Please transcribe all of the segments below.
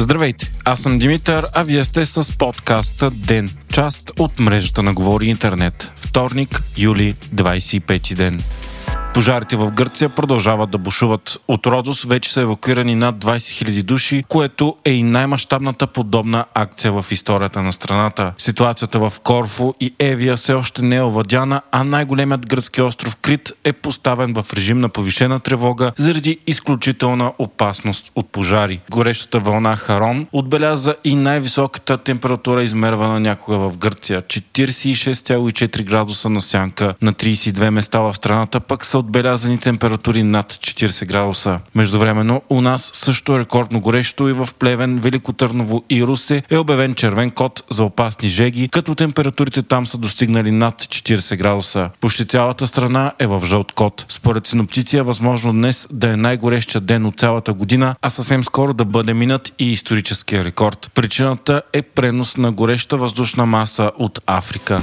Здравейте, аз съм Димитър, а вие сте с подкаста Ден, част от мрежата на Говори Интернет. Вторник, юли, 25 ден. Пожарите в Гърция продължават да бушуват. От Родос вече са евакуирани над 20 000 души, което е и най-мащабната подобна акция в историята на страната. Ситуацията в Корфу и Евия все още не е овладяна, а най-големият гръцки остров Крит е поставен в режим на повишена тревога заради изключителна опасност от пожари. Горещата вълна Харон отбеляза и най-високата температура измервана някога в Гърция 46,4 градуса на сянка на 32 места в страната пък са отбелязани температури над 40 градуса. Междувременно у нас също е рекордно горещо и в Плевен, Велико Търново и Русе е обявен червен код за опасни жеги, като температурите там са достигнали над 40 градуса. Почти цялата страна е в жълт код. Според синоптици е възможно днес да е най-горещия ден от цялата година, а съвсем скоро да бъде минат и историческия рекорд. Причината е пренос на гореща въздушна маса от Африка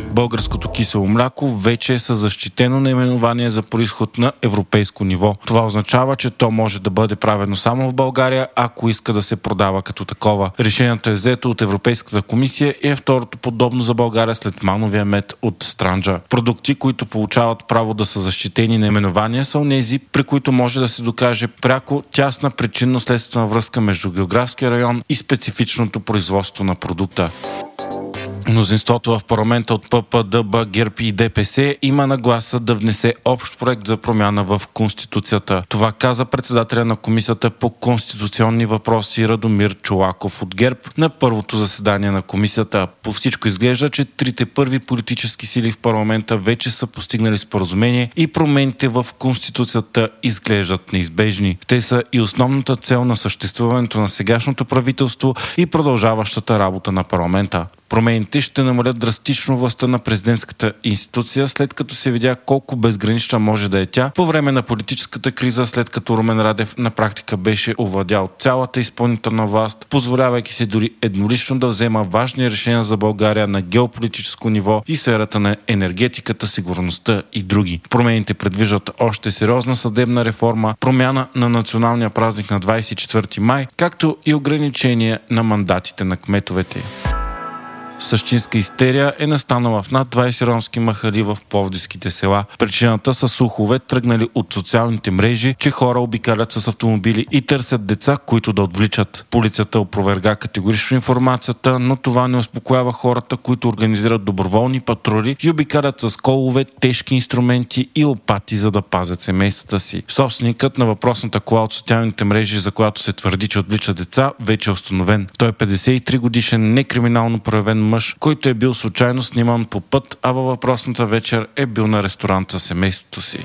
българското кисело мляко вече е със защитено наименование за происход на европейско ниво. Това означава, че то може да бъде правено само в България, ако иска да се продава като такова. Решението е взето от Европейската комисия и е второто подобно за България след мановия мед от Странджа. Продукти, които получават право да са защитени наименования, са онези, при които може да се докаже пряко тясна причинно-следствена връзка между географския район и специфичното производство на продукта. Мнозинството в парламента от ППДБ, ГЕРБ и ДПС има нагласа да внесе общ проект за промяна в Конституцията. Това каза председателя на Комисията по конституционни въпроси Радомир Чулаков от ГЕРБ на първото заседание на комисията. По всичко изглежда, че трите първи политически сили в парламента вече са постигнали споразумение и промените в Конституцията изглеждат неизбежни. Те са и основната цел на съществуването на сегашното правителство и продължаващата работа на парламента. Промените ще намалят драстично властта на президентската институция, след като се видя колко безгранична може да е тя по време на политическата криза, след като Румен Радев на практика беше овладял цялата изпълнителна власт, позволявайки се дори еднолично да взема важни решения за България на геополитическо ниво и сферата на енергетиката, сигурността и други. Промените предвиждат още сериозна съдебна реформа, промяна на националния празник на 24 май, както и ограничение на мандатите на кметовете същинска истерия е настанала в над 20 ромски махали в Пловдивските села. Причината са слухове, тръгнали от социалните мрежи, че хора обикалят с автомобили и търсят деца, които да отвличат. Полицията опроверга категорично информацията, но това не успокоява хората, които организират доброволни патрули и обикалят с колове, тежки инструменти и опати, за да пазят семействата си. Собственикът на въпросната кола от социалните мрежи, за която се твърди, че отвлича деца, вече е установен. Той е 53 годишен, некриминално проявен мъж, който е бил случайно сниман по път, а във въпросната вечер е бил на ресторант със семейството си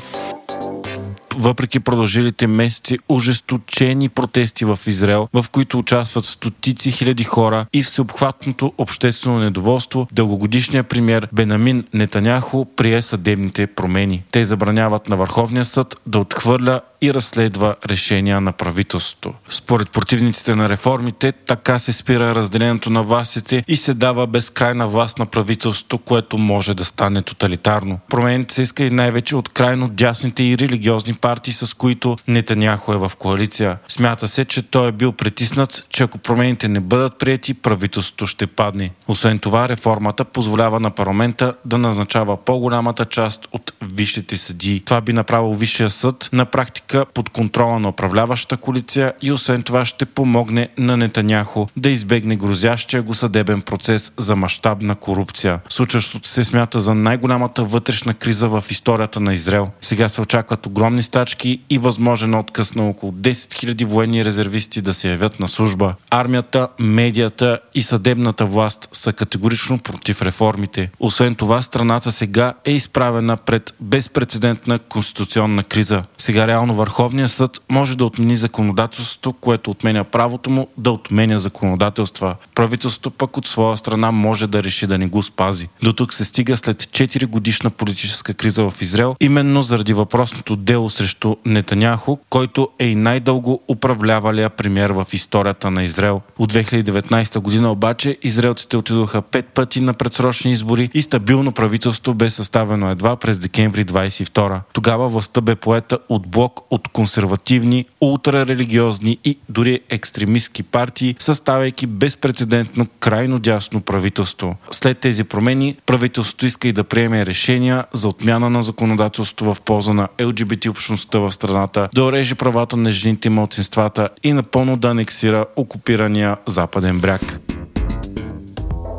въпреки продължилите месеци ожесточени протести в Израел, в които участват стотици хиляди хора и всеобхватното обществено недоволство, дългогодишният премьер Бенамин Нетаняхо прие съдебните промени. Те забраняват на Върховния съд да отхвърля и разследва решения на правителството. Според противниците на реформите, така се спира разделението на властите и се дава безкрайна власт на правителството, което може да стане тоталитарно. Промените се иска и най-вече от крайно дясните и религиозни партии, с които Нетаняхо е в коалиция. Смята се, че той е бил притиснат, че ако промените не бъдат прияти, правителството ще падне. Освен това, реформата позволява на парламента да назначава по-голямата част от висшите съдии. Това би направил Висшия съд на практика практика под контрола на управляваща коалиция и освен това ще помогне на Нетаняхо да избегне грозящия го съдебен процес за мащабна корупция. Случващото се смята за най-голямата вътрешна криза в историята на Израел. Сега се очакват огромни стачки и възможен отказ на около 10 000 военни резервисти да се явят на служба. Армията, медията и съдебната власт са категорично против реформите. Освен това, страната сега е изправена пред безпредседентна конституционна криза. Сега реално Върховният съд може да отмени законодателството, което отменя правото му да отменя законодателства. Правителството пък от своя страна може да реши да не го спази. До тук се стига след 4 годишна политическа криза в Израел, именно заради въпросното дело срещу Нетаняхо, който е и най-дълго управлявалия премьер в историята на Израел. От 2019 година обаче израелците отидоха пет пъти на предсрочни избори и стабилно правителство бе съставено едва през декември 22. Тогава властта бе поета от блок от консервативни, ултрарелигиозни и дори екстремистски партии, съставяйки безпредседентно крайно дясно правителство. След тези промени правителството иска и да приеме решения за отмяна на законодателство в полза на ЛГБТ общността в страната, да ореже правата на жените и младсинствата и напълно да анексира окупирания западен бряг.